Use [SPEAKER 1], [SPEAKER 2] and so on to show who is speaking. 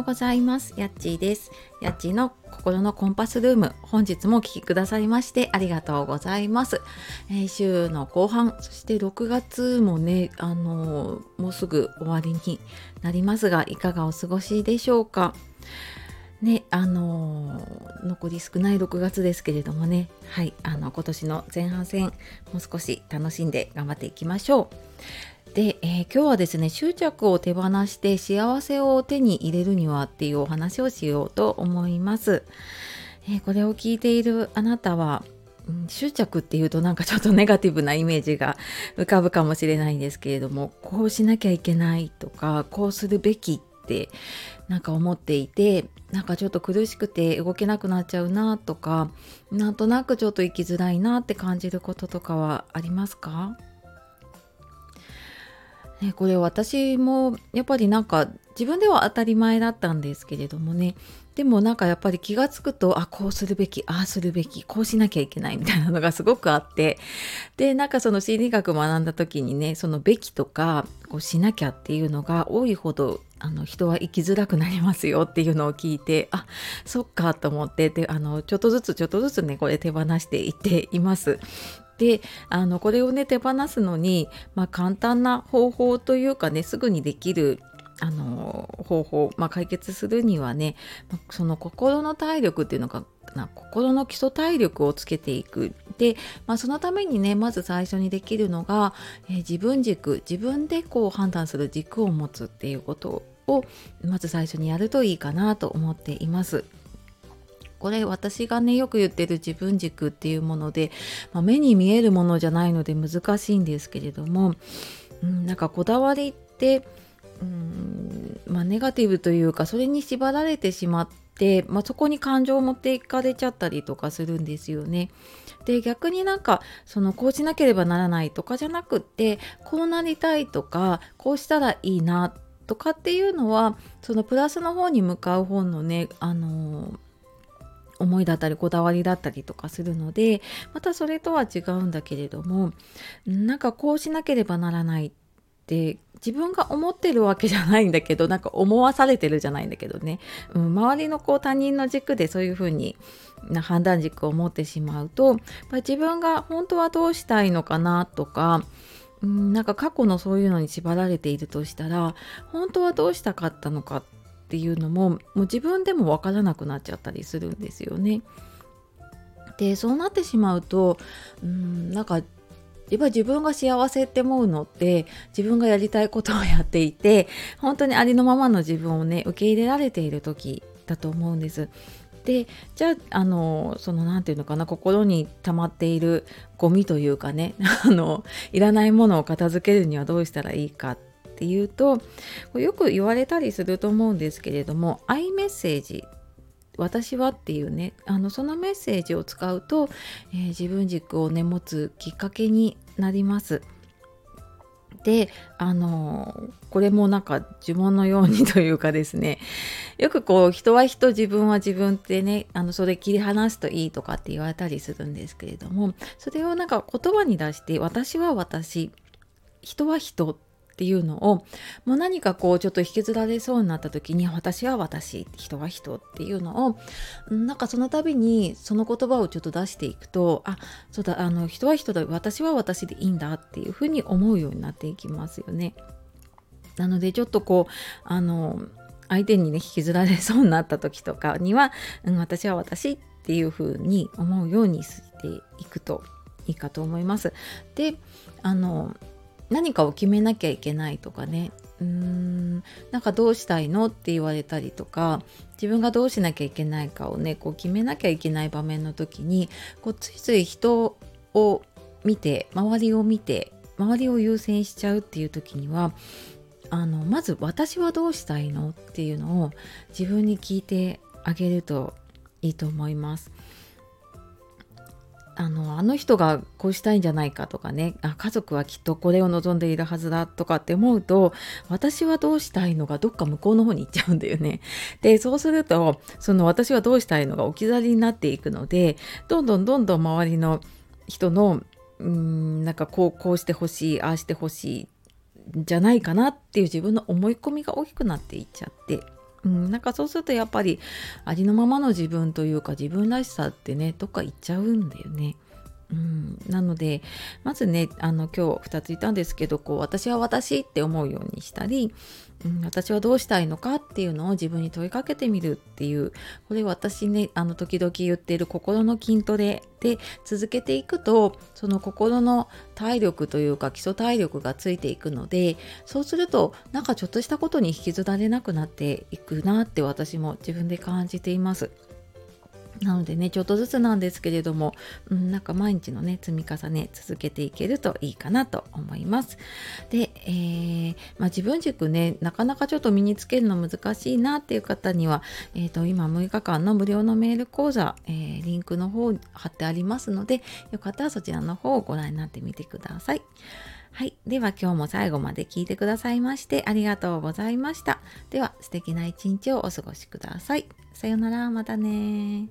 [SPEAKER 1] ようございます。やっちーです。やっちーの心のコンパスルーム。本日もお聴きくださいましてありがとうございます、えー、週の後半そして6月もねあのー、もうすぐ終わりになりますがいかがお過ごしでしょうか？ねあのー、残り少ない6月ですけれどもね。はいあの今年の前半戦もう少し楽しんで頑張っていきましょう。で、えー、今日はですね執着を手放して幸せを手に入れるにはっていうお話をしようと思います、えー、これを聞いているあなたはうん執着っていうとなんかちょっとネガティブなイメージが 浮かぶかもしれないんですけれどもこうしなきゃいけないとかこうするべきってなんか思っていてなんかちょっと苦しくて動けなくなっちゃうなとかなんとなくちょっと生きづらいなって感じることとかはありますか？ね、これ私もやっぱりなんか自分では当たり前だったんですけれどもねでもなんかやっぱり気が付くとあこうするべきああするべきこうしなきゃいけないみたいなのがすごくあってでなんかその心理学学んだ時にねそのべきとかこうしなきゃっていうのが多いほどあの人は生きづらくなりますよっていうのを聞いてあそっかと思ってであのちょっとずつちょっとずつねこれ手放していっています。であのこれをね手放すのに、まあ、簡単な方法というかねすぐにできるあの方法、まあ、解決するにはねその心の体力っていうのが心の基礎体力をつけていくで、まあ、そのためにねまず最初にできるのが、えー、自分軸自分でこう判断する軸を持つっていうことをまず最初にやるといいかなと思っています。これ私がねよく言ってる自分軸っていうもので、まあ、目に見えるものじゃないので難しいんですけれども、うん、なんかこだわりってうんまあ、ネガティブというかそれに縛られてしまって、まあ、そこに感情を持っていかれちゃったりとかするんですよね。で逆になんかそのこうしなければならないとかじゃなくってこうなりたいとかこうしたらいいなとかっていうのはそのプラスの方に向かう方のねあのー思いだったりこだわりだったりとかするのでまたそれとは違うんだけれどもなんかこうしなければならないって自分が思ってるわけじゃないんだけどなんか思わされてるじゃないんだけどね、うん、周りのこう他人の軸でそういうふうに判断軸を持ってしまうと自分が本当はどうしたいのかなとかうん、なんか過去のそういうのに縛られているとしたら本当はどうしたかったのかっていうのももう自分でも分からなくなっちゃったりするんですよね。でそうなってしまうとうんなんかやっぱり自分が幸せって思うのって自分がやりたいことをやっていて本当にありのままの自分をね受け入れられている時だと思うんです。でじゃああのその何て言うのかな心に溜まっているゴミというかね あのいらないものを片付けるにはどうしたらいいかっっていうとよく言われたりすると思うんですけれどもアイメッセージ私はっていうねあのそのメッセージを使うと、えー、自分軸をね持つきっかけになります。であのこれもなんか呪文のようにというかですねよくこう人は人自分は自分ってねあのそれ切り離すといいとかって言われたりするんですけれどもそれをなんか言葉に出して私は私人は人っていうのをもう何かこうちょっと引きずられそうになった時に私は私人は人っていうのをなんかその度にその言葉をちょっと出していくとあそうだあの人は人だ私は私でいいんだっていうふうに思うようになっていきますよね。なのでちょっとこうあの相手にね引きずられそうになった時とかには、うん、私は私っていうふうに思うようにしていくといいかと思います。であの何かを決めなきゃいけないとかねうーんなんかどうしたいのって言われたりとか自分がどうしなきゃいけないかをねこう決めなきゃいけない場面の時にこうついつい人を見て周りを見て周りを優先しちゃうっていう時にはあのまず私はどうしたいのっていうのを自分に聞いてあげるといいと思います。あのあの人がこうしたいんじゃないかとかねあ家族はきっとこれを望んでいるはずだとかって思うと私はどうしたいのがどっか向こうの方に行っちゃうんだよね。でそうするとその私はどうしたいのが置き去りになっていくのでどんどんどんどん周りの人のうんなんかこうこうしてほしいああしてほしいじゃないかなっていう自分の思い込みが大きくなっていっちゃってうん、なんかそうするとやっぱりありのままの自分というか自分らしさってねどっか行っちゃうんだよね。うん、なのでまずねあの今日2つ言ったんですけどこう私は私って思うようにしたり、うん、私はどうしたいのかっていうのを自分に問いかけてみるっていうこれ私ねあの時々言っている心の筋トレで続けていくとその心の体力というか基礎体力がついていくのでそうするとなんかちょっとしたことに引きずられなくなっていくなって私も自分で感じています。なのでねちょっとずつなんですけれども、うん、なんか毎日のね積み重ね続けていけるといいかなと思います。で、えー、まあ、自分軸ねなかなかちょっと身につけるの難しいなっていう方には、えーと、今6日間の無料のメール講座、えー、リンクの方貼ってありますのでよかったらそちらの方をご覧になってみてください。はい。では今日も最後まで聞いてくださいましてありがとうございました。では素敵な一日をお過ごしください。さようなら。またね